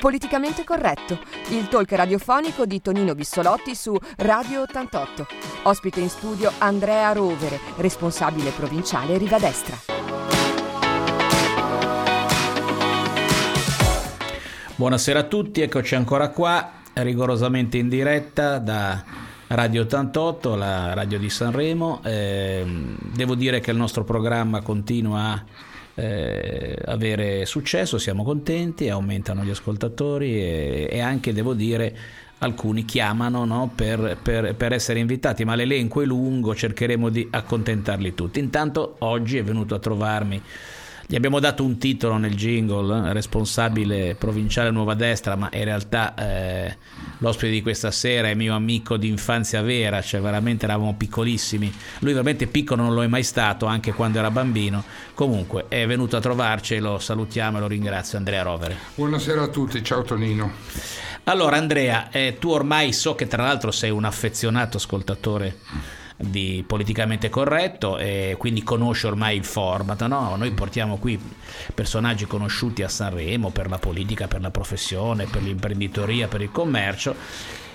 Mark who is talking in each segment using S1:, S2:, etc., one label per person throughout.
S1: Politicamente corretto, il talk radiofonico di Tonino Bissolotti su Radio 88. Ospite in studio Andrea Rovere, responsabile provinciale Riva Destra.
S2: Buonasera a tutti, eccoci ancora qua, rigorosamente in diretta da Radio 88, la radio di Sanremo. Eh, devo dire che il nostro programma continua a eh, avere successo, siamo contenti, aumentano gli ascoltatori e, e anche devo dire alcuni chiamano no, per, per, per, essere invitati, ma l'elenco è lungo, cercheremo di accontentarli tutti. Intanto oggi è venuto a trovarmi gli abbiamo dato un titolo nel jingle, responsabile provinciale Nuova Destra, ma in realtà eh, l'ospite di questa sera è mio amico di infanzia vera, cioè veramente eravamo piccolissimi. Lui veramente piccolo non lo è mai stato, anche quando era bambino. Comunque è venuto a trovarci e lo salutiamo e lo ringrazio, Andrea Rovere.
S3: Buonasera a tutti, ciao Tonino.
S2: Allora Andrea, eh, tu ormai so che tra l'altro sei un affezionato ascoltatore di politicamente corretto e quindi conosce ormai il format. No? Noi portiamo qui personaggi conosciuti a Sanremo per la politica, per la professione, per l'imprenditoria, per il commercio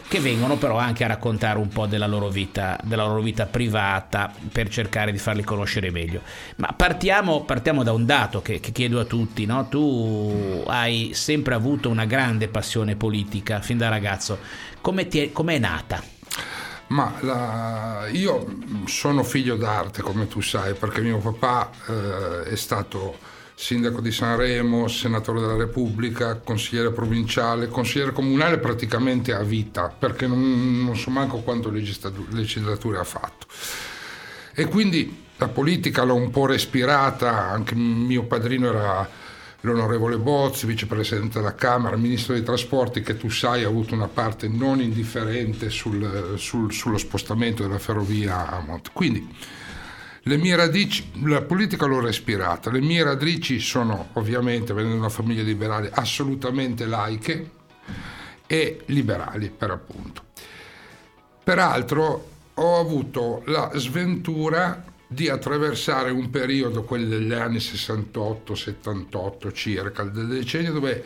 S2: che vengono però anche a raccontare un po' della loro vita, della loro vita privata per cercare di farli conoscere meglio. Ma partiamo, partiamo da un dato che, che chiedo a tutti, no? tu hai sempre avuto una grande passione politica fin da ragazzo, come è nata?
S3: Ma la, io sono figlio d'arte, come tu sai, perché mio papà eh, è stato sindaco di Sanremo, senatore della Repubblica, consigliere provinciale, consigliere comunale praticamente a vita, perché non, non so manco quanto legislature ha fatto. E quindi la politica l'ho un po' respirata, anche mio padrino era l'onorevole Bozzi, vicepresidente della Camera, ministro dei trasporti, che tu sai ha avuto una parte non indifferente sul, sul, sullo spostamento della ferrovia a Monte. Quindi le mie radici, la politica l'ho respirata, le mie radici sono ovviamente, venendo da una famiglia liberale, assolutamente laiche e liberali per appunto. Peraltro ho avuto la sventura di attraversare un periodo, quelli degli anni 68-78 circa, del decennio, dove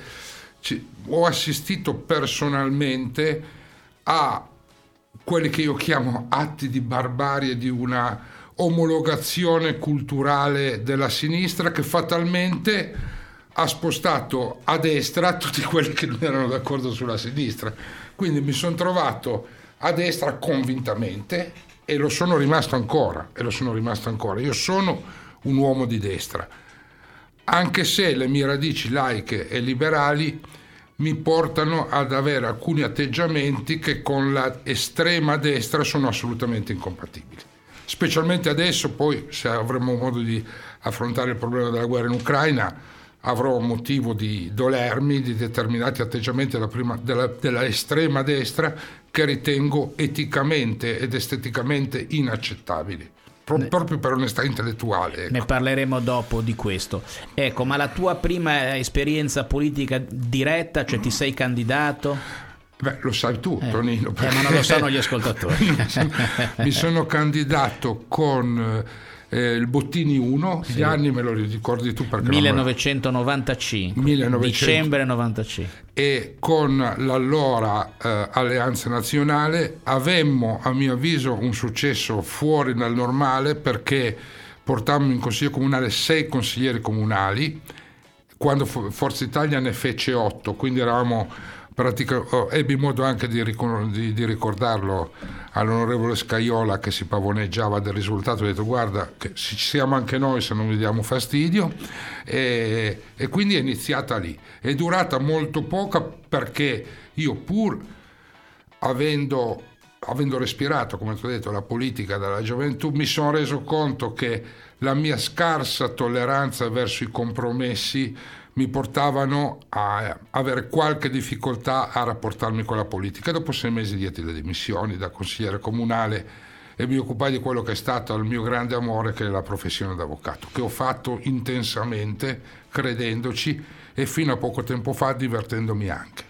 S3: ho assistito personalmente a quelli che io chiamo atti di barbarie di una omologazione culturale della sinistra che fatalmente ha spostato a destra tutti quelli che non erano d'accordo sulla sinistra. Quindi mi sono trovato a destra convintamente e lo sono rimasto ancora, e lo sono rimasto ancora. Io sono un uomo di destra, anche se le mie radici laiche e liberali mi portano ad avere alcuni atteggiamenti che con l'estrema destra sono assolutamente incompatibili. Specialmente adesso, poi se avremo modo di affrontare il problema della guerra in Ucraina, avrò motivo di dolermi di determinati atteggiamenti della, prima, della, della destra che ritengo eticamente ed esteticamente inaccettabili. Pro- proprio per onestà intellettuale.
S2: Ecco. Ne parleremo dopo di questo. Ecco, ma la tua prima esperienza politica diretta, cioè ti sei candidato?
S3: Beh, lo sai tu, eh. Tonino.
S2: Perché... Eh, ma non lo sanno gli ascoltatori.
S3: mi sono candidato con eh, il Bottini 1, sì. gli anni me lo ricordi tu perché
S2: 1995, 1900, dicembre 95
S3: e con l'allora eh, Alleanza Nazionale avemmo a mio avviso un successo fuori dal normale perché portammo in consiglio comunale sei consiglieri comunali quando Forza Italia ne fece otto, quindi eravamo pratica, oh, ebbi modo anche di, di, di, ricordarlo all'onorevole Scaiola che si pavoneggiava del risultato, ho detto guarda che ci siamo anche noi se non vi diamo fastidio e, e quindi è iniziata lì. È durata molto poco perché io pur avendo, avendo respirato, come ti ho detto, la politica dalla gioventù, mi sono reso conto che la mia scarsa tolleranza verso i compromessi mi portavano a avere qualche difficoltà a rapportarmi con la politica. Dopo sei mesi dietro le dimissioni da consigliere comunale e mi occupai di quello che è stato il mio grande amore, che è la professione d'avvocato, che ho fatto intensamente, credendoci e fino a poco tempo fa divertendomi anche.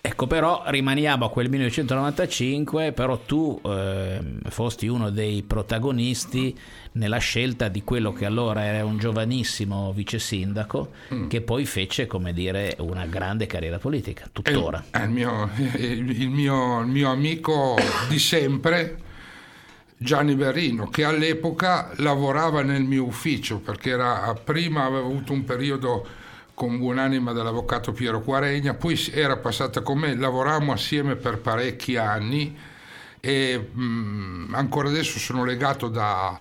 S2: Ecco, però rimaniamo a quel 1995, però tu eh, fosti uno dei protagonisti nella scelta di quello che allora era un giovanissimo vice sindaco mm. che poi fece, come dire, una grande carriera politica, tuttora.
S3: È, il, mio, il, mio, il mio amico di sempre, Gianni Berrino, che all'epoca lavorava nel mio ufficio perché era, prima aveva avuto un periodo con buonanima dell'avvocato Piero Quaregna, poi era passata con me, lavorammo assieme per parecchi anni e mh, mm, ancora adesso sono legato da,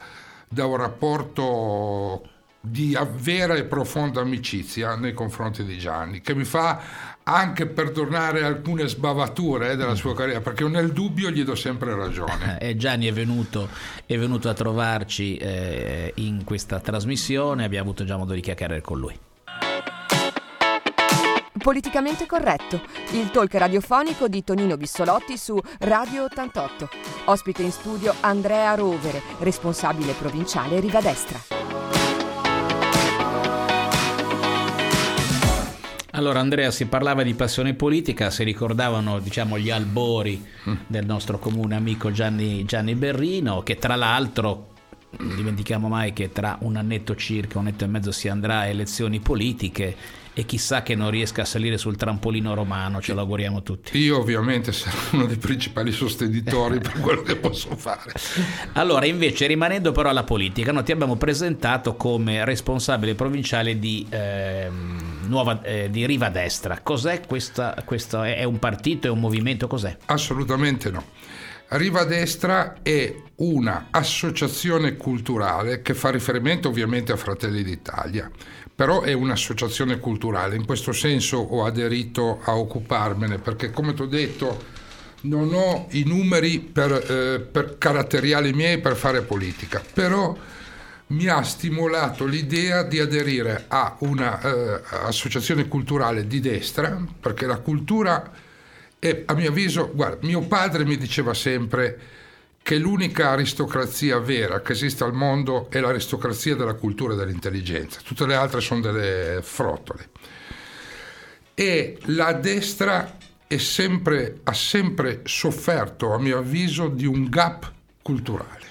S3: da un rapporto di vera e profonda amicizia nei confronti di Gianni, che mi fa anche perdonare alcune sbavature eh, della sua carriera, perché nel dubbio gli do sempre ragione.
S2: E Gianni è venuto, è venuto a trovarci eh, in questa trasmissione, abbiamo avuto già modo di chiacchierare con lui.
S1: Politicamente corretto, il talk radiofonico di Tonino Bissolotti su Radio 88. Ospite in studio Andrea Rovere, responsabile provinciale Riva Destra.
S2: Allora Andrea si parlava di passione politica, si ricordavano diciamo, gli albori mm. del nostro comune amico Gianni, Gianni Berrino, che tra l'altro non dimentichiamo mai che tra un annetto circa, un annetto e mezzo si andrà a elezioni politiche e chissà che non riesca a salire sul trampolino romano, ce lo auguriamo tutti.
S3: Io ovviamente sarò uno dei principali sostenitori per quello che posso fare.
S2: Allora, invece, rimanendo però alla politica, noi ti abbiamo presentato come responsabile provinciale di, eh, nuova, eh, di Riva Destra. Cos'è questa, questo? È un partito, è un movimento, cos'è?
S3: Assolutamente no. Riva Destra è una associazione culturale che fa riferimento ovviamente a Fratelli d'Italia però è un'associazione culturale, in questo senso ho aderito a occuparmene perché come ti ho detto non ho i numeri per, eh, per caratteriali miei per fare politica, però mi ha stimolato l'idea di aderire a un'associazione eh, culturale di destra, perché la cultura è, a mio avviso, guarda, mio padre mi diceva sempre che l'unica aristocrazia vera che esiste al mondo è l'aristocrazia della cultura e dell'intelligenza, tutte le altre sono delle frottole. E la destra sempre, ha sempre sofferto, a mio avviso, di un gap culturale.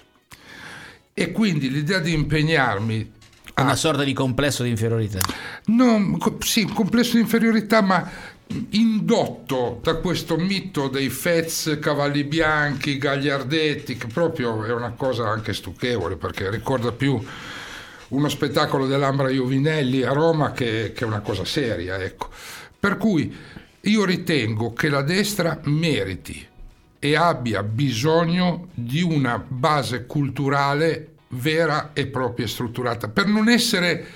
S3: E quindi l'idea di impegnarmi
S2: una sorta di complesso di inferiorità.
S3: No, sì, un complesso di inferiorità, ma indotto da questo mito dei Fez, Cavalli Bianchi, Gagliardetti, che proprio è una cosa anche stucchevole perché ricorda più uno spettacolo dell'Ambra Iovinelli a Roma che, che una cosa seria. Ecco. Per cui io ritengo che la destra meriti e abbia bisogno di una base culturale vera e propria strutturata per non essere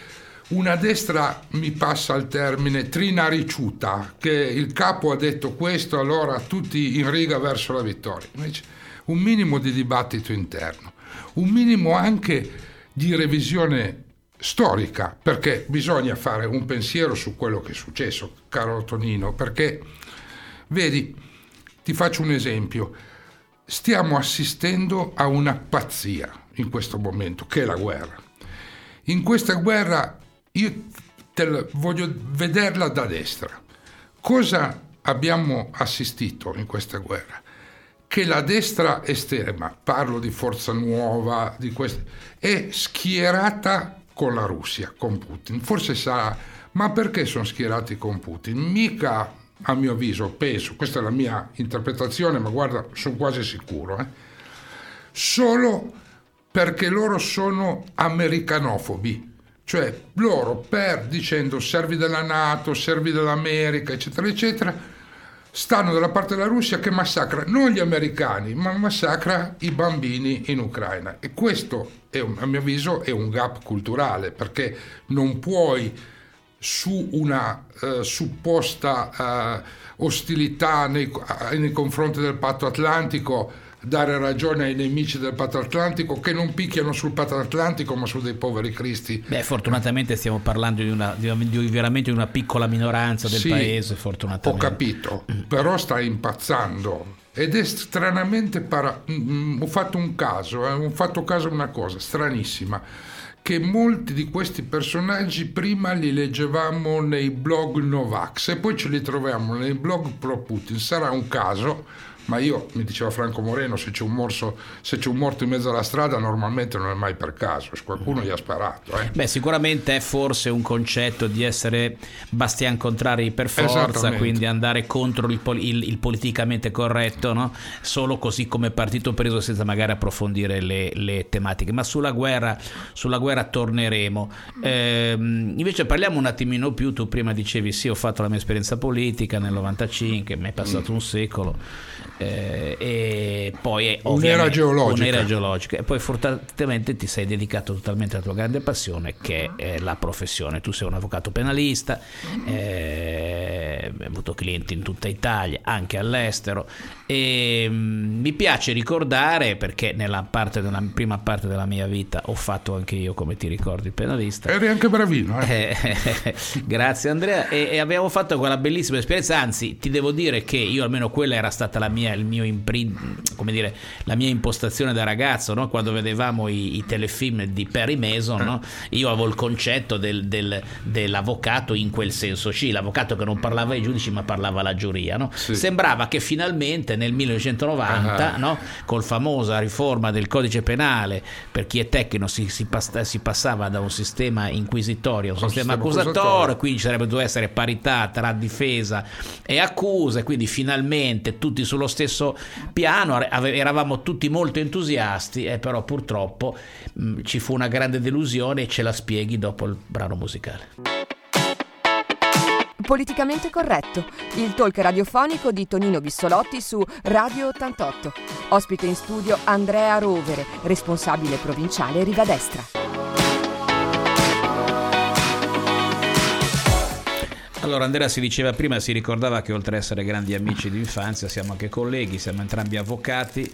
S3: una destra mi passa al termine trinariciuta, che il capo ha detto questo, allora tutti in riga verso la vittoria. Invece un minimo di dibattito interno, un minimo anche di revisione storica, perché bisogna fare un pensiero su quello che è successo, caro Tonino, perché vedi, ti faccio un esempio, stiamo assistendo a una pazzia in questo momento, che è la guerra. In questa guerra io la, voglio vederla da destra. Cosa abbiamo assistito in questa guerra? Che la destra estrema, parlo di Forza Nuova, di queste, è schierata con la Russia, con Putin. Forse sarà, ma perché sono schierati con Putin? Mica, a mio avviso, penso, questa è la mia interpretazione, ma guarda, sono quasi sicuro, eh? solo perché loro sono americanofobi cioè loro per dicendo servi della Nato, servi dell'America, eccetera, eccetera, stanno dalla parte della Russia che massacra non gli americani, ma massacra i bambini in Ucraina. E questo, un, a mio avviso, è un gap culturale, perché non puoi su una uh, supposta uh, ostilità nei, nei confronti del patto atlantico dare ragione ai nemici del Patto Atlantico che non picchiano sul Patto Atlantico ma su dei poveri cristi.
S2: Beh, fortunatamente stiamo parlando di, una, di, di veramente una piccola minoranza del
S3: sì,
S2: paese, fortunatamente.
S3: Ho capito, però sta impazzando. Ed è stranamente para... Mm, mm, ho fatto un caso, eh, ho fatto caso a una cosa stranissima, che che molti di questi personaggi prima li leggevamo nei blog Novax e poi ce li troviamo nei blog pro Putin. Sarà un caso ma io, mi diceva Franco Moreno, se c'è un, morso, se c'è un morto in mezzo alla strada normalmente non è mai per caso, qualcuno gli ha sparato. Eh.
S2: Beh, sicuramente è forse un concetto di essere bastian contrari per forza, quindi andare contro il, il, il politicamente corretto, no? solo così come partito preso senza magari approfondire le, le tematiche. Ma sulla guerra, sulla guerra torneremo. Eh, invece parliamo un attimino più, tu prima dicevi sì, ho fatto la mia esperienza politica nel 95, mi è passato mm. un secolo eh, e poi
S3: un'era geologica.
S2: un'era geologica. E poi fortunatamente ti sei dedicato totalmente alla tua grande passione che è la professione. Tu sei un avvocato penalista eh, hai avuto clienti in tutta Italia anche all'estero. E mh, mm, mi piace ricordare perché nella parte della prima parte della mia vita ho fatto anche io come ti ricordi penalista.
S3: Eri anche bravino eh?
S2: grazie Andrea. E, e abbiamo fatto quella bellissima esperienza. Anzi ti devo dire che io almeno quella era stata la mia il mio imprint, come dire, la mia impostazione da ragazzo, no? quando vedevamo i, i, telefilm di Perry Mason, no? io avevo il concetto del, del, dell'avvocato in quel senso, sì, l'avvocato che non parlava ai giudici ma parlava alla giuria. No? Sì. Sembrava che finalmente nel 1990, uh-huh. col famosa riforma del codice penale, per chi è tecnico si, si, pass- si passava da un sistema inquisitorio a un sistema, sistema accusatorio, quindi ci sarebbe dovuto essere parità tra difesa e accusa, quindi finalmente tutti sullo stesso piano, eravamo tutti molto entusiasti, eh, però purtroppo mh, mm, ci fu una grande delusione e ce la spieghi dopo il brano musicale.
S1: Politicamente corretto, il talk radiofonico di Tonino Bissolotti su Radio 88. Ospite in studio Andrea Rovere, responsabile provinciale Rivadestra.
S2: Allora Andrea si diceva prima, si ricordava che oltre ad essere grandi amici di infanzia siamo anche colleghi, siamo entrambi avvocati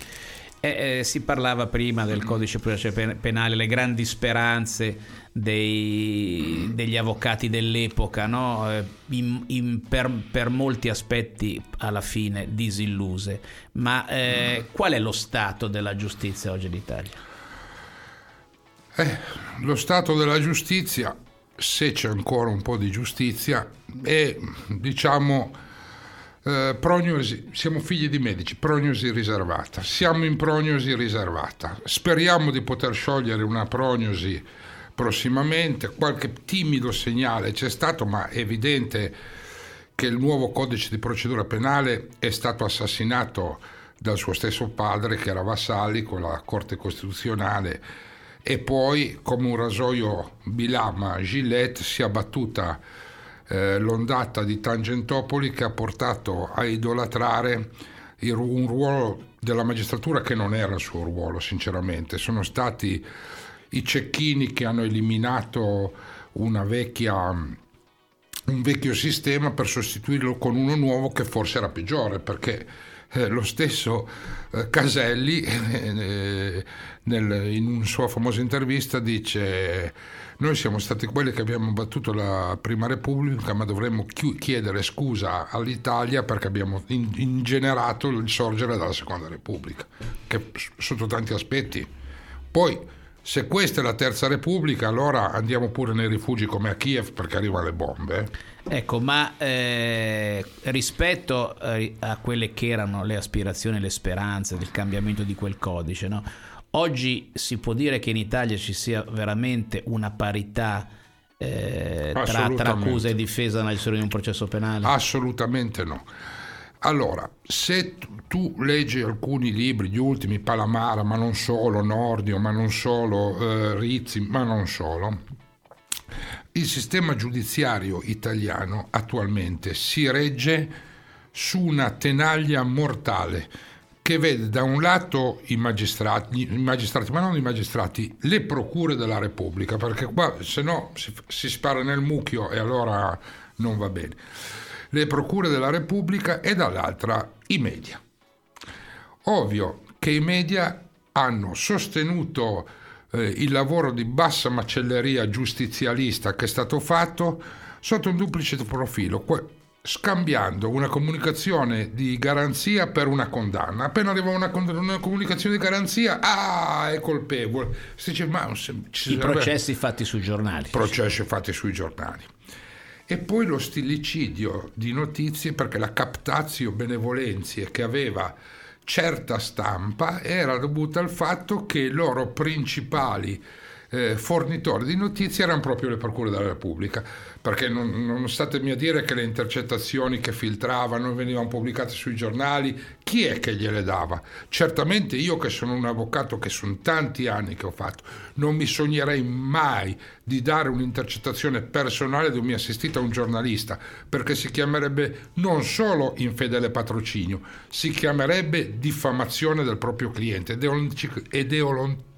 S2: e eh, si parlava prima del codice penale, le grandi speranze dei, degli avvocati dell'epoca, no? Eh, in, in, per, per, molti aspetti alla fine disilluse. Ma eh, qual è lo stato della giustizia oggi in Italia?
S3: Eh, lo stato della giustizia se c'è ancora un po' di giustizia, è diciamo eh, prognosi, siamo figli di medici, prognosi riservata, siamo in prognosi riservata, speriamo di poter sciogliere una prognosi prossimamente, qualche timido segnale c'è stato, ma è evidente che il nuovo codice di procedura penale è stato assassinato dal suo stesso padre che era Vassalli con la Corte Costituzionale e poi come un rasoio bilama Gillette si è abbattuta eh, l'ondata di Tangentopoli che ha portato a idolatrare il, un ruolo della magistratura che non era il suo ruolo sinceramente, sono stati i cecchini che hanno eliminato una vecchia un vecchio sistema per sostituirlo con uno nuovo che forse era peggiore perché eh, lo stesso eh, Caselli eh, nel, in una sua famosa intervista dice noi siamo stati quelli che abbiamo battuto la prima repubblica ma dovremmo chiedere scusa all'Italia perché abbiamo ingenerato il sorgere della seconda repubblica che sotto tanti aspetti. Poi se questa è la terza repubblica allora andiamo pure nei rifugi come a Kiev perché arrivano le bombe
S2: Ecco, ma eh, rispetto eh, a quelle che erano le aspirazioni, le speranze del cambiamento di quel codice, no? oggi si può dire che in Italia ci sia veramente una parità eh, tra, tra, accusa e difesa nel di un processo penale?
S3: Assolutamente no. Allora, se tu leggi alcuni libri, gli ultimi, Palamara, ma non solo, Nordio, ma non solo, eh, Rizzi, ma non solo, il sistema giudiziario italiano attualmente si regge su una tenaglia mortale che vede da un lato i magistrati, i magistrati, ma non i magistrati, le procure della Repubblica, perché qua se no si, si spara nel mucchio e allora non va bene. Le procure della Repubblica e dall'altra i media. Ovvio che i media hanno sostenuto eh, il lavoro di bassa macelleria giustizialista che è stato fatto sotto un duplice profilo. scambiando una comunicazione di garanzia per una condanna. Appena arriva una, una comunicazione di garanzia, ah, è colpevole. Si dice, ma,
S2: ci I processi fatti sui giornali.
S3: Processi fatti sui giornali. E poi lo stillicidio di notizie perché la captazio benevolenzie che aveva certa stampa era dovuta al fatto che i loro principali eh, fornitori di notizie erano proprio le procure della Repubblica, perché non, non statemi a dire che le intercettazioni che filtravano venivano pubblicate sui giornali, chi è che gliele dava? Certamente io che sono un avvocato che sono tanti anni che ho fatto, non mi sognerei mai di dare un'intercettazione personale di un mio assistito a un giornalista, perché si chiamerebbe non solo infedele patrocinio, si chiamerebbe diffamazione del proprio cliente ed è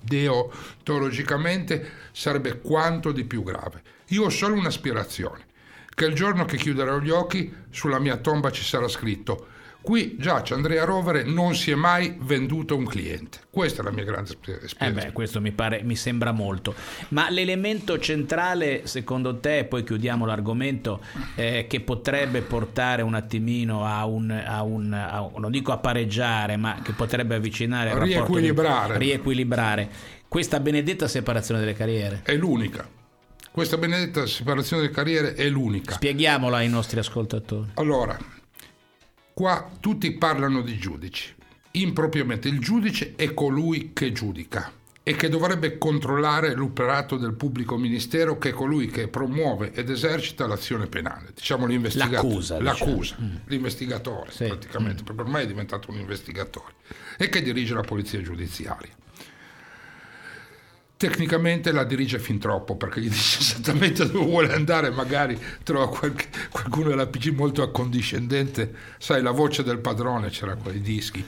S3: deontologicamente sarebbe quanto di più grave. Io ho solo un'aspirazione, che il giorno che chiuderò gli occhi sulla mia tomba ci sarà scritto Qui giace Andrea Rovere, non si è mai venduto un cliente. Questa è la mia grande esperienza.
S2: Eh beh, questo mi, pare, mi sembra molto. Ma l'elemento centrale, secondo te, poi chiudiamo l'argomento, eh, che potrebbe portare un attimino a un, a un, a non dico a pareggiare, ma che potrebbe avvicinare
S3: il riequilibrare.
S2: Di, riequilibrare questa benedetta separazione delle carriere.
S3: È l'unica. Questa benedetta separazione delle carriere è l'unica.
S2: Spieghiamola ai nostri ascoltatori.
S3: Allora, Qua tutti parlano di giudici. Impropriamente il giudice è colui che giudica e che dovrebbe controllare l'operato del pubblico ministero che è colui che promuove ed esercita l'azione penale, diciamo l'investigatore.
S2: L'accusa.
S3: L'accusa, diciamo. Mm. l'investigatore sì. praticamente, mm. perché ormai è diventato un investigatore e che dirige la polizia giudiziaria tecnicamente la dirige fin troppo perché gli dice esattamente dove vuole andare, magari trova qualche, qualcuno della PG molto accondiscendente, sai la voce del padrone c'era quei dischi.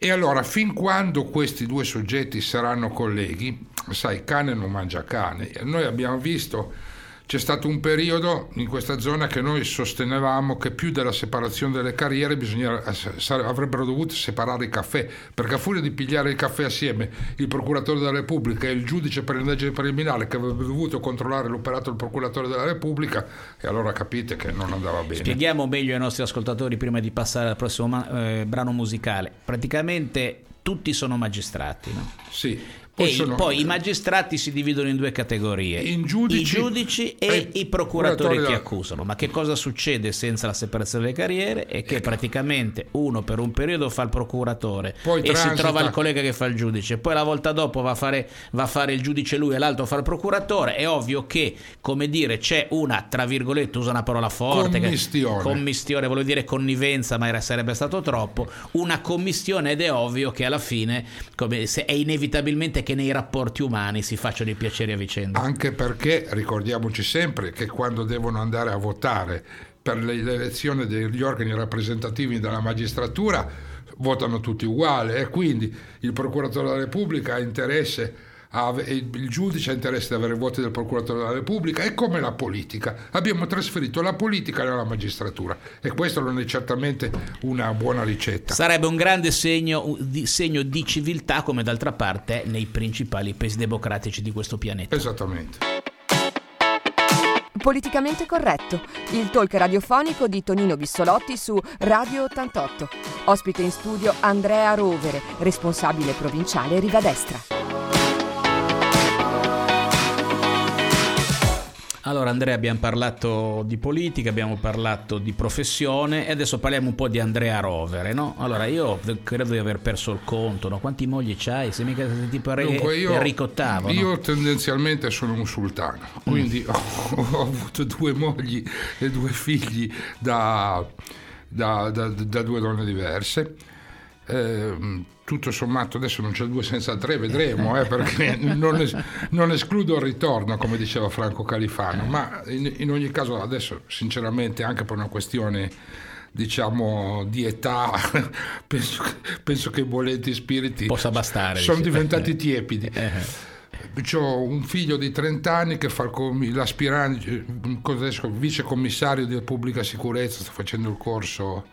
S3: E allora, fin quando questi due soggetti saranno colleghi, sai, cane non mangia cane, noi abbiamo visto c'è stato un periodo in questa zona che noi sostenevamo che più della separazione delle carriere avrebbero dovuto separare i caffè, perché a furia di pigliare il caffè assieme il procuratore della Repubblica e il giudice per l'indagine preliminare che avrebbe dovuto controllare l'operato del procuratore della Repubblica, e allora capite che non andava bene.
S2: Spieghiamo meglio ai nostri ascoltatori prima di passare al prossimo eh, brano musicale. Praticamente tutti sono magistrati, no?
S3: Sì.
S2: Poi, sono... poi, i magistrati si dividono in due categorie, giudici, i giudici e, e i procuratori che accusano. Ma che cosa succede senza la separazione delle carriere? È che ecco. praticamente uno per un periodo fa il procuratore poi e transita. si trova il collega che fa il giudice, poi la volta dopo va a fare, va a fare il giudice lui e l'altro fa il procuratore. È ovvio che, come dire, c'è una, tra virgolette, usa una parola forte,
S3: commistione,
S2: che, commistione vuol dire connivenza, ma era, sarebbe stato troppo, una commissione ed è ovvio che alla fine come, se è inevitabilmente che nei rapporti umani si facciano i piaceri a vicenda.
S3: Anche perché ricordiamoci sempre che quando devono andare a votare per l'elezione degli organi rappresentativi della magistratura votano tutti uguali e quindi il procuratore della Repubblica ha interesse il giudice ha interesse di avere i voti del procuratore della Repubblica è come la politica. Abbiamo trasferito la politica nella magistratura e questo non è certamente una buona ricetta.
S2: Sarebbe un grande segno di, segno di civiltà come d'altra parte nei principali paesi democratici di questo pianeta.
S3: Esattamente.
S1: Politicamente corretto, il talk radiofonico di Tonino Bissolotti su Radio 88. Ospite in studio Andrea Rovere, responsabile provinciale Riva
S2: Allora Andrea abbiamo parlato di politica, abbiamo parlato di professione e adesso parliamo un po' di Andrea Rovere, no? Allora io credo di aver perso il conto, no? Quanti mogli c'hai? Sei mica tipo Dunque, io, Enrico VIII,
S3: Io
S2: no?
S3: tendenzialmente sono un sultano, quindi mm. ho, ho, avuto due mogli e due figli da, da, da, da due donne diverse. Eh, tutto sommato adesso non c'è due senza tre, vedremo, eh, perché non, es- non, escludo il ritorno, come diceva Franco Califano, ma in, in, ogni caso adesso sinceramente anche per una questione diciamo di età penso, penso che i volenti spiriti
S2: possa bastare
S3: sono diventati tiepidi. Eh. ho un figlio di 30 anni che fa l'aspirante vice commissario di pubblica sicurezza sta facendo il corso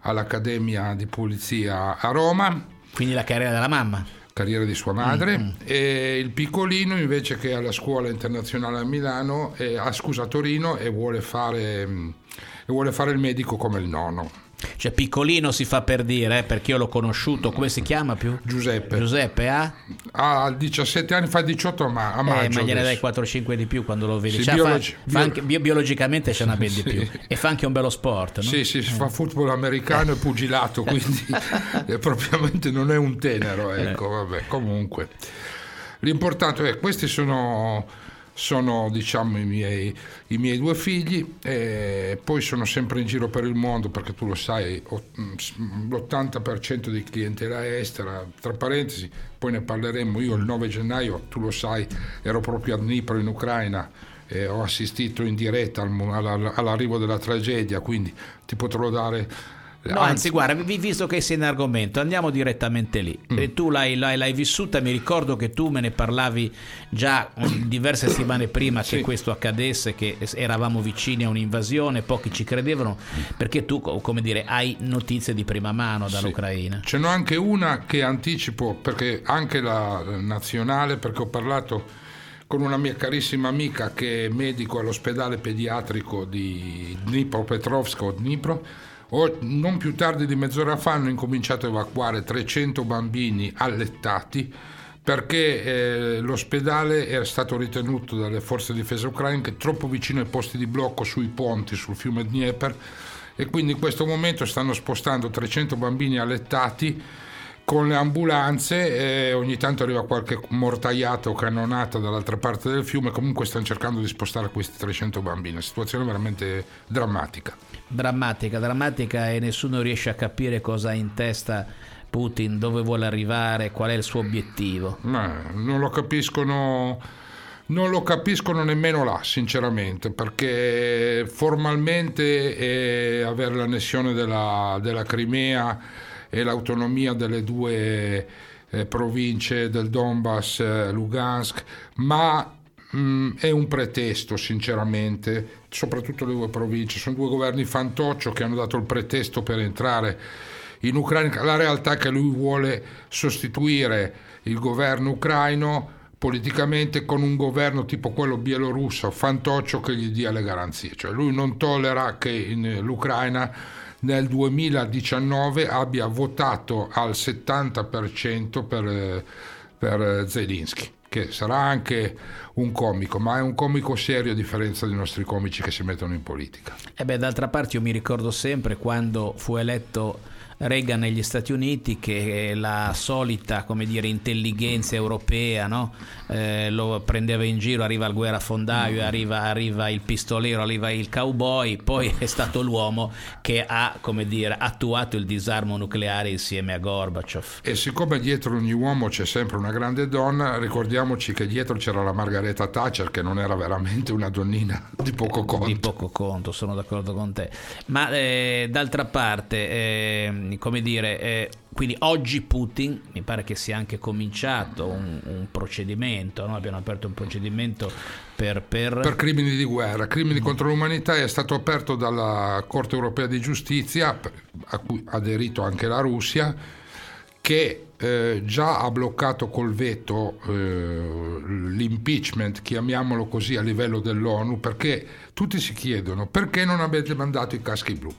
S3: all'Accademia di Polizia a Roma
S2: quindi la carriera della mamma.
S3: carriera di sua madre mm-hmm. e il piccolino invece che è alla scuola internazionale a Milano, eh, a, scusa a Torino e vuole fare, e vuole fare il medico come il nonno.
S2: Cioè piccolino si fa per dire, eh, perché io l'ho conosciuto, come si chiama più?
S3: Giuseppe.
S2: Giuseppe ha?
S3: Ha 17 anni, fa 18 ma a maggio.
S2: Eh, ma gliene dai 4-5 di più quando lo vedi. Sì, cioè, biologi- fa, fa anche, biologicamente c'è una ben di più. E fa anche un bello sport, no?
S3: Sì, sì, si fa football americano e pugilato, quindi propriamente non è un tenero, ecco, eh. vabbè, comunque. L'importante è, questi sono sono diciamo i miei, i miei due figli e poi sono sempre in giro per il mondo perché tu lo sai l'80% di clientela estera tra parentesi poi ne parleremo. Io il 9 gennaio tu lo sai ero proprio a Dnipro in Ucraina e ho assistito in diretta all'arrivo della tragedia quindi ti potrò dare
S2: No, anzi, guarda, visto che sei in argomento, andiamo direttamente lì. Mm. tu l'hai, l'hai, l'hai, vissuta, mi ricordo che tu me ne parlavi già diverse settimane prima sì. che questo accadesse, che eravamo vicini a un'invasione, pochi ci credevano, perché tu, come dire, hai notizie di prima mano dall'Ucraina.
S3: Sì. Ce n'ho anche una che anticipo, perché anche la nazionale, perché ho parlato con una mia carissima amica che è medico all'ospedale pediatrico di Dnipropetrovsk o Dnipro non più tardi di mezz'ora fa hanno incominciato a evacuare 300 bambini allettati perché eh, l'ospedale era stato ritenuto dalle forze di difesa ucraine troppo vicino ai posti di blocco sui ponti sul fiume Dnieper. E quindi in questo momento stanno spostando 300 bambini allettati con le ambulanze, eh, ogni tanto arriva qualche mortaiato o cannonata dall'altra parte del fiume, comunque stanno cercando di spostare questi 300 bambini, situazione veramente drammatica
S2: drammatica, drammatica e nessuno riesce a capire cosa ha in testa Putin, dove vuole arrivare, qual è il suo obiettivo.
S3: Ma non lo capiscono. Non lo capiscono nemmeno là, sinceramente, perché formalmente eh, avere l'annessione della, della, Crimea e l'autonomia delle due eh, province del Donbass, eh, Lugansk, ma Mm, è un pretesto, sinceramente, soprattutto le due province. Sono due governi fantoccio che hanno dato il pretesto per entrare in Ucraina. La realtà è che lui vuole sostituire il governo ucraino politicamente con un governo tipo quello bielorusso, fantoccio che gli dia le garanzie. Cioè lui non tollera che l'Ucraina nel 2019 abbia votato al 70% per, per Zelensky che sarà anche un comico, ma è un comico serio a differenza dei nostri comici che si mettono in politica.
S2: E beh, d'altra parte io mi ricordo sempre quando fu eletto Reagan negli Stati Uniti che la solita come dire, intelligenza europea no? eh, lo prendeva in giro, arriva il guerrafondaio, arriva, arriva il pistolero, arriva il cowboy, poi è stato l'uomo che ha come dire, attuato il disarmo nucleare insieme a Gorbaciov.
S3: E siccome dietro ogni uomo c'è sempre una grande donna, ricordiamoci che dietro c'era la Margareta Thatcher che non era veramente una donnina di poco conto.
S2: Di poco conto, sono d'accordo con te. Ma eh, d'altra parte... Eh, come dire, eh, quindi oggi Putin mi pare che sia anche cominciato un, un procedimento, no? abbiamo aperto un procedimento per, per...
S3: per, crimini di guerra, crimini mm. contro l'umanità è stato aperto dalla Corte europea di giustizia, a cui ha aderito anche la Russia, che eh, già ha bloccato col veto eh, l'impeachment, chiamiamolo così, a livello dell'ONU, perché tutti si chiedono perché non avete mandato i caschi blu.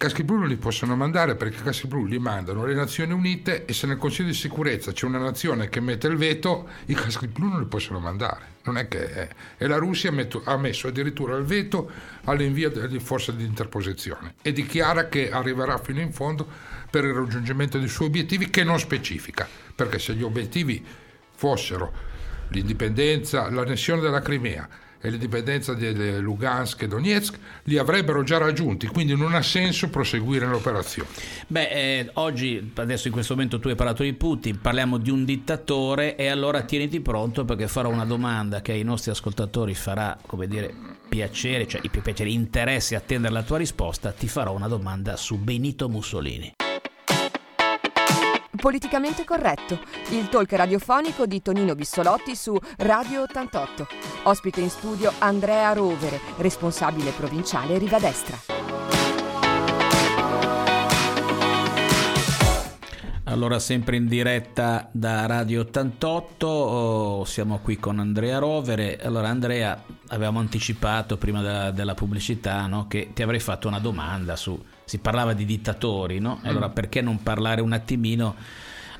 S3: Caschi blu non li possono mandare perché i caschi blu li mandano le Nazioni Unite e se nel Consiglio di sicurezza c'è una nazione che mette il veto, i caschi blu non li possono mandare. Non è che è. E la Russia ha messo addirittura il veto all'invio delle forze di interposizione e dichiara che arriverà fino in fondo per il raggiungimento dei suoi obiettivi che non specifica, perché se gli obiettivi fossero l'indipendenza, l'annessione della Crimea, e l'indipendenza di Lugansk e Donetsk li avrebbero già raggiunti, quindi non ha senso proseguire l'operazione.
S2: Beh, eh, oggi, adesso in questo momento tu hai parlato di Putin, parliamo di un dittatore e allora tieniti pronto perché farò una domanda che ai nostri ascoltatori farà, come dire, piacere, cioè piacere, interesse attendere la tua risposta, ti farò una domanda su Benito Mussolini.
S1: Politicamente corretto, il talk radiofonico di Tonino Bissolotti su Radio 88. Ospite in studio Andrea Rovere, responsabile provinciale Riva Destra.
S2: Allora, sempre in diretta da Radio 88, siamo qui con Andrea Rovere. Allora, Andrea, avevamo anticipato prima della, della pubblicità no, che ti avrei fatto una domanda su. Si parlava di dittatori, no? Allora, mm. perché non parlare un attimino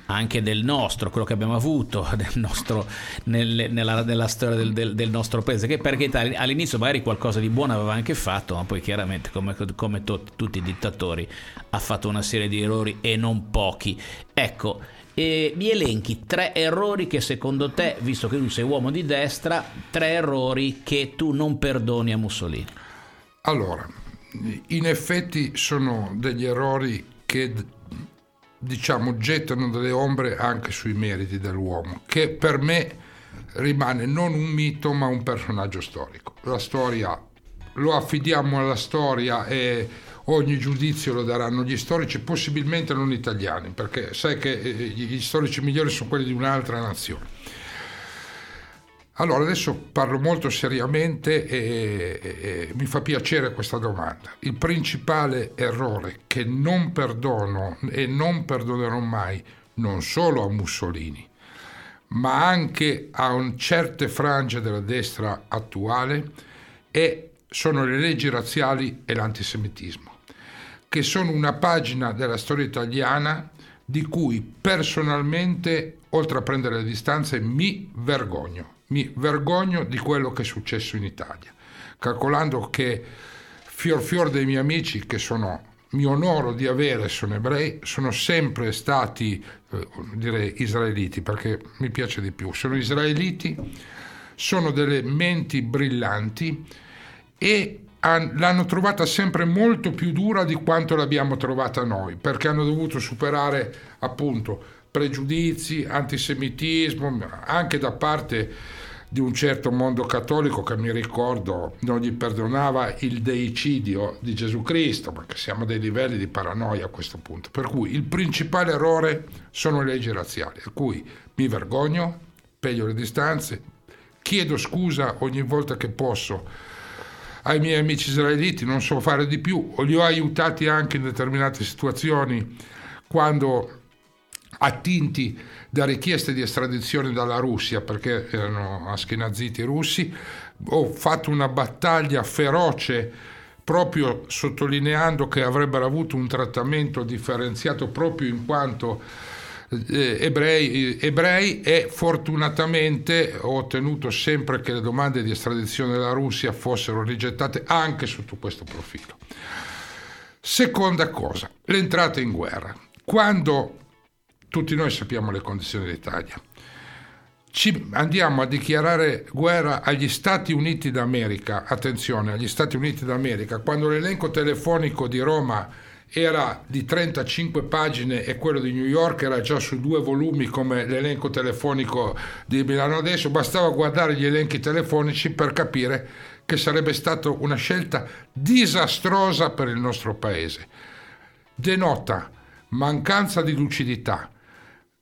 S2: anche del nostro, quello che abbiamo avuto nostro, nel, nella, nella, storia del, del, del, nostro paese, che per carità all'inizio magari qualcosa di buono aveva anche fatto, ma poi chiaramente come, come to, tutti i dittatori ha fatto una serie di errori e non pochi. Ecco, e mi elenchi tre errori che secondo te, visto che tu sei uomo di destra, tre errori che tu non perdoni a Mussolini.
S3: Allora, in effetti sono degli errori che diciamo, gettano delle ombre anche sui meriti dell'uomo, che per me rimane non un mito ma un personaggio storico. La storia lo affidiamo alla storia e ogni giudizio lo daranno gli storici, possibilmente non italiani, perché sai che eh, gli storici migliori sono quelli di un'altra nazione. Allora, adesso parlo molto seriamente e, e, e, mi fa piacere questa domanda. Il principale errore che non perdono e non perdonerò mai, non solo a Mussolini, ma anche a certe frange della destra attuale, è, sono le leggi razziali e l'antisemitismo, che sono una pagina della storia italiana di cui personalmente, oltre a prendere le distanze, mi vergogno mi vergogno di quello che è successo in Italia, calcolando che fior fior dei miei amici che sono mi onoro di avere, sono ebrei, sono sempre stati, eh, direi, israeliti, perché mi piace di più, sono israeliti, sono delle menti brillanti e l'hanno trovata sempre molto più dura di quanto l'abbiamo trovata noi, perché hanno dovuto superare appunto pregiudizi, antisemitismo, anche da parte di un certo mondo cattolico che mi ricordo non gli perdonava il deicidio di Gesù Cristo, perché siamo a dei livelli di paranoia a questo punto. Per cui il principale errore sono le leggi razziali, a cui mi vergogno, peglio le distanze, chiedo scusa ogni volta che posso ai miei amici israeliti, non so fare di più, li ho aiutati anche in determinate situazioni quando attinti da richieste di estradizione dalla Russia perché erano aschenaziti russi, ho fatto una battaglia feroce proprio sottolineando che avrebbero avuto un trattamento differenziato proprio in quanto eh, ebrei, ebrei e fortunatamente ho ottenuto sempre che le domande di estradizione dalla Russia fossero rigettate anche sotto questo profilo. Seconda cosa, l'entrata in guerra. Quando tutti noi sappiamo le condizioni d'Italia. Ci andiamo a dichiarare guerra agli Stati Uniti d'America, attenzione, agli Stati Uniti d'America, quando l'elenco telefonico di Roma era di 35 pagine e quello di New York era già su due volumi come l'elenco telefonico di Milano adesso, bastava guardare gli elenchi telefonici per capire che sarebbe stata una scelta disastrosa per il nostro paese. Denota mancanza di lucidità,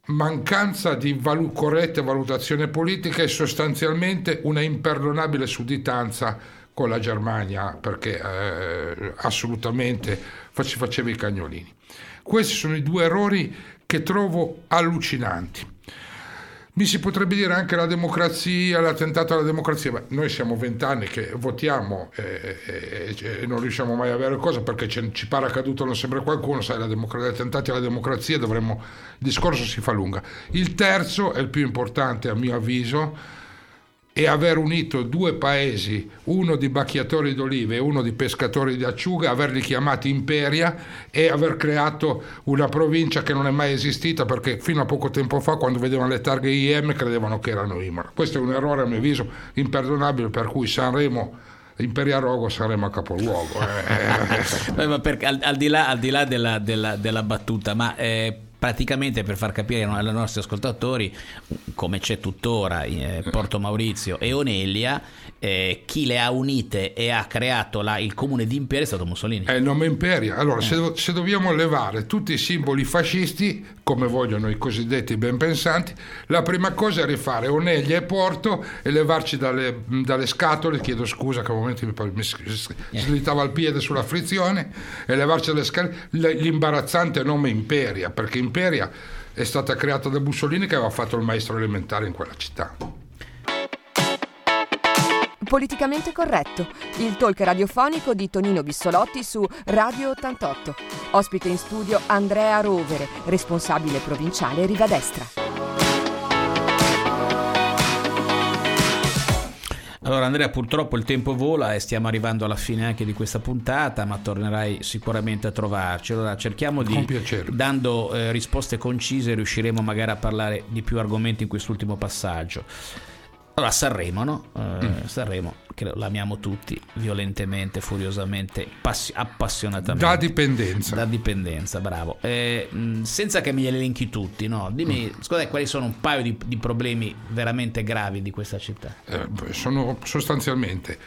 S3: mancanza di valu- corretta valutazione politica e sostanzialmente una imperdonabile sudditanza con la Germania perché eh, assolutamente ci faceva i cagnolini. Questi sono i due errori che trovo allucinanti. Mi si potrebbe dire anche la democrazia, l'attentato alla democrazia, ma noi siamo vent'anni che votiamo e, e, e, non riusciamo mai a avere cosa perché ci pare accaduto non sempre qualcuno, sai, gli attentati alla democrazia dovremmo, il discorso si fa lunga. Il terzo è il più importante a mio avviso, e aver unito due paesi, uno di bacchiatori d'olive e uno di pescatori di acciuga, averli chiamati imperia e aver creato una provincia che non è mai esistita perché fino a poco tempo fa quando vedevano le targhe IM credevano che erano Imola. Questo è un errore a mio avviso imperdonabile per cui Sanremo Imperia Rogo Sanremo a capoluogo.
S2: Eh. per, al, al, di là, al di là della, della, della, battuta, ma eh, praticamente per far capire ai nostri ascoltatori come c'è tuttora eh, Porto Maurizio e Onelia eh, chi le ha unite e ha creato la, il comune di Imperia è stato Mussolini
S3: è il nome Imperia allora eh. se, se, dobbiamo levare tutti i simboli fascisti come vogliono i cosiddetti ben pensanti la prima cosa è rifare Onelia e Porto e levarci dalle, dalle scatole chiedo scusa che a momenti mi, mi eh. slittava il piede sulla frizione e levarci dalle scatole l'imbarazzante nome Imperia perché Imperia è stata creata da Mussolini che aveva fatto il maestro elementare in quella città.
S1: Politicamente corretto, il talk radiofonico di Tonino Bissolotti su Radio 88. Ospite in studio Andrea Rovere, responsabile provinciale Riva Destra.
S2: Allora Andrea, purtroppo il tempo vola e stiamo arrivando alla fine anche di questa puntata, ma tornerai sicuramente a trovarci. Allora cerchiamo di, dando eh, risposte concise, riusciremo magari a parlare di più argomenti in quest'ultimo passaggio. Allora, Sanremo, no? Uh, mm. Sanremo, che l'amiamo tutti violentemente, furiosamente, passi- appassionatamente.
S3: Da dipendenza.
S2: Da dipendenza, bravo. Eh, senza che me li elenchi tutti, no? Dimmi, mm. scusate, quali sono un paio di, di, problemi veramente gravi di questa città?
S3: Eh, sono sostanzialmente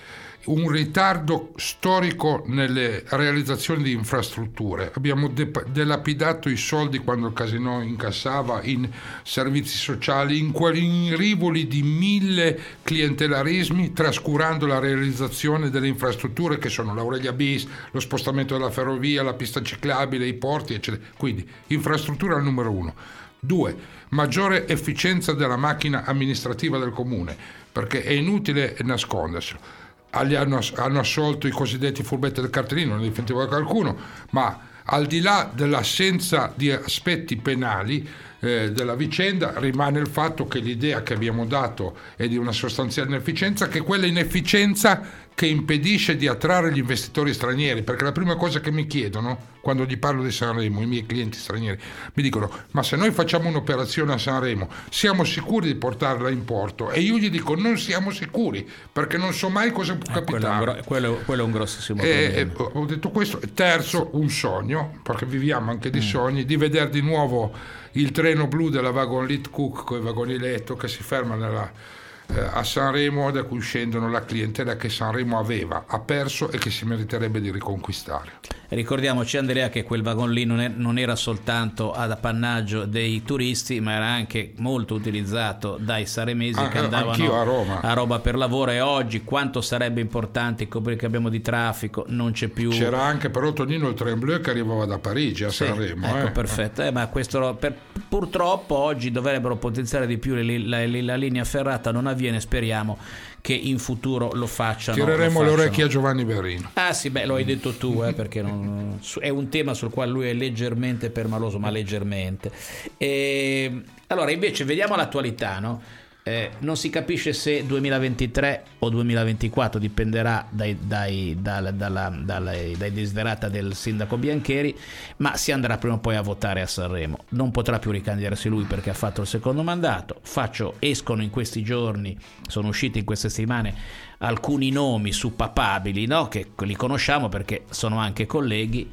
S3: un ritardo storico nelle realizzazioni di infrastrutture. Abbiamo de- delapidato i soldi quando il casino incassava in servizi sociali, in, in rivoli di mille clientelarismi, trascurando la realizzazione delle infrastrutture che sono l'Aurelia Bis, lo spostamento della ferrovia, la pista ciclabile, i porti, eccetera. Quindi infrastruttura al numero uno. Due, maggiore efficienza della macchina amministrativa del comune, perché è inutile nasconderselo hanno, hanno assolto i cosiddetti furbetti del cartellino, ne difendeva qualcuno, ma al di là dell'assenza di aspetti penali eh, della vicenda rimane il fatto che l'idea che abbiamo dato è di una sostanziale inefficienza, che quella inefficienza che impedisce di attrarre gli investitori stranieri, perché la prima cosa che mi chiedono quando gli parlo di Sanremo, i miei clienti stranieri, mi dicono ma se noi facciamo un'operazione a Sanremo siamo sicuri di portarla in porto? E io gli dico non siamo sicuri perché non so mai cosa può eh, capitare.
S2: Quello, quello, quello, è un grossissimo
S3: e, problema. ho detto questo. Terzo, un sogno, perché viviamo anche di mm. sogni, di vedere di nuovo il treno blu della Wagon Lit Cook con i vagoni letto che si ferma nella eh, a Sanremo da cui scendono la clientela che Sanremo aveva, ha perso e che si meriterebbe di riconquistare.
S2: Ricordiamoci Andrea che quel vagon lì non, è, non, era soltanto ad appannaggio dei turisti ma era anche molto utilizzato dai saremesi ah, che andavano
S3: a Roma.
S2: a Roma. per lavoro e oggi quanto sarebbe importante che abbiamo di traffico non c'è più.
S3: C'era anche però Tonino il Trembleu che arrivava da Parigi a sì, Sanremo.
S2: Ecco,
S3: eh.
S2: perfetto, eh, ma questo per, purtroppo oggi dovrebbero potenziare di più la, la, la linea ferrata, non avviene, speriamo che in futuro lo facciano.
S3: Tireremo le orecchie a Giovanni Berrino.
S2: Ah sì, beh, lo hai detto tu, eh, perché non, è un tema sul quale lui è leggermente permaloso, ma leggermente. E, allora, invece, vediamo l'attualità, no? Eh, non si capisce se 2023 o 2024 dipenderà dai, dai, dalla, dalla, dalla, dai desiderata del sindaco Biancheri, ma si andrà prima o poi a votare a Sanremo. Non potrà più ricandidarsi lui perché ha fatto il secondo mandato. Faccio, escono in questi giorni, sono usciti in queste settimane alcuni nomi su papabili, no? che li conosciamo perché sono anche colleghi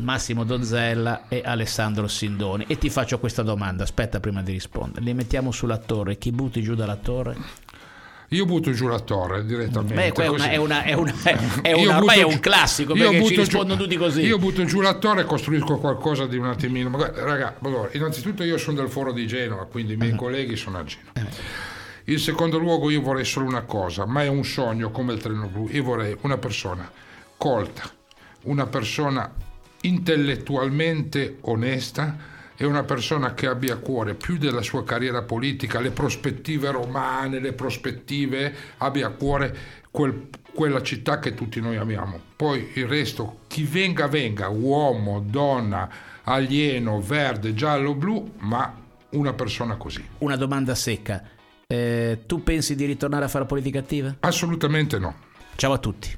S2: Massimo Donzella e Alessandro Sindoni. E ti faccio questa domanda, aspetta prima di rispondere. Li mettiamo sulla torre, chi butti giù dalla torre?
S3: Io butto giù la torre direttamente.
S2: Beh, è, una, è, una, è, una, è, una, ormai è un classico perché ci rispondono giù, tutti così.
S3: Io butto giù la torre e costruisco qualcosa di un attimino. Magari, raga, allora, innanzitutto io sono del foro di Genova, quindi i miei uh-huh. colleghi sono a Genova. Uh-huh. In secondo luogo io vorrei solo una cosa, ma è un sogno come il treno blu. Io vorrei una persona colta, una persona intellettualmente onesta e una persona che abbia a cuore più della sua carriera politica, le prospettive romane, le prospettive, abbia a cuore quel, quella città che tutti noi amiamo. Poi il resto, chi venga venga, uomo, donna, alieno, verde, giallo, blu, ma una persona così.
S2: Una domanda secca. Eh, tu pensi di ritornare a fare politica attiva?
S3: Assolutamente no.
S2: Ciao a tutti.